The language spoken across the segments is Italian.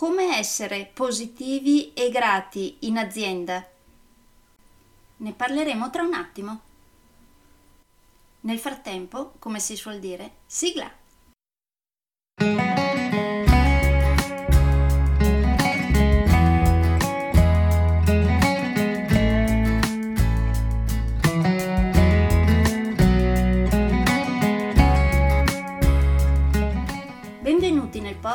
Come essere positivi e grati in azienda? Ne parleremo tra un attimo. Nel frattempo, come si suol dire, sigla!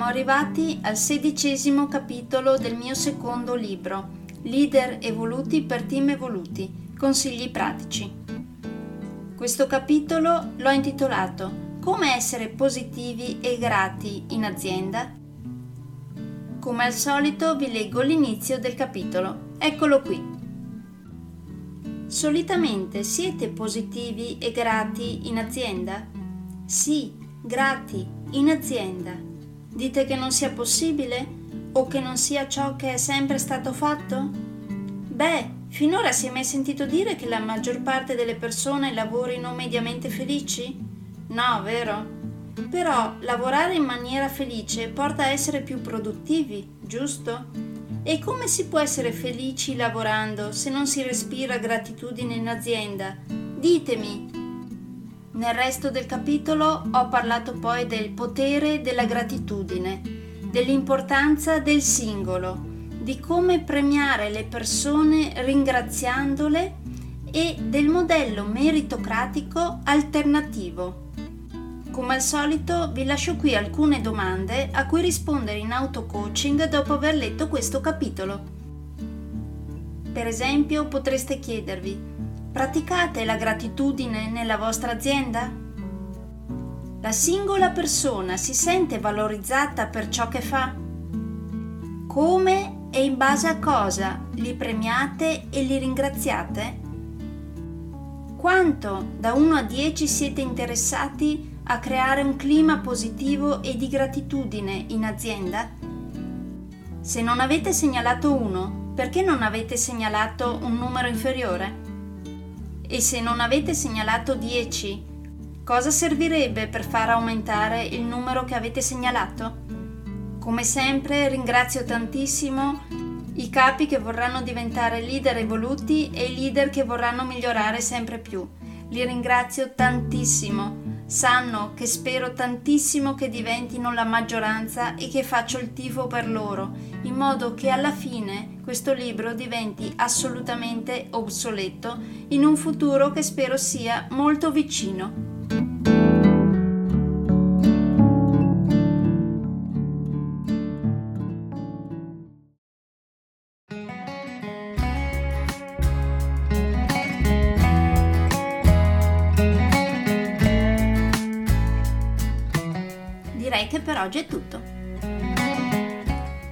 Siamo arrivati al sedicesimo capitolo del mio secondo libro, Leader evoluti per team evoluti, consigli pratici. Questo capitolo l'ho intitolato Come essere positivi e grati in azienda? Come al solito vi leggo l'inizio del capitolo. Eccolo qui. Solitamente siete positivi e grati in azienda? Sì, grati in azienda Dite che non sia possibile? O che non sia ciò che è sempre stato fatto? Beh, finora si è mai sentito dire che la maggior parte delle persone lavorino mediamente felici? No, vero? Però lavorare in maniera felice porta a essere più produttivi, giusto? E come si può essere felici lavorando se non si respira gratitudine in azienda? Ditemi, nel resto del capitolo ho parlato poi del potere della gratitudine, dell'importanza del singolo, di come premiare le persone ringraziandole e del modello meritocratico alternativo. Come al solito vi lascio qui alcune domande a cui rispondere in auto-coaching dopo aver letto questo capitolo. Per esempio potreste chiedervi Praticate la gratitudine nella vostra azienda? La singola persona si sente valorizzata per ciò che fa? Come e in base a cosa li premiate e li ringraziate? Quanto da 1 a 10 siete interessati a creare un clima positivo e di gratitudine in azienda? Se non avete segnalato 1, perché non avete segnalato un numero inferiore? E se non avete segnalato 10, cosa servirebbe per far aumentare il numero che avete segnalato? Come sempre ringrazio tantissimo i capi che vorranno diventare leader evoluti e i leader che vorranno migliorare sempre più. Li ringrazio tantissimo. Sanno che spero tantissimo che diventino la maggioranza e che faccio il tifo per loro, in modo che alla fine questo libro diventi assolutamente obsoleto in un futuro che spero sia molto vicino. Direi che per oggi è tutto.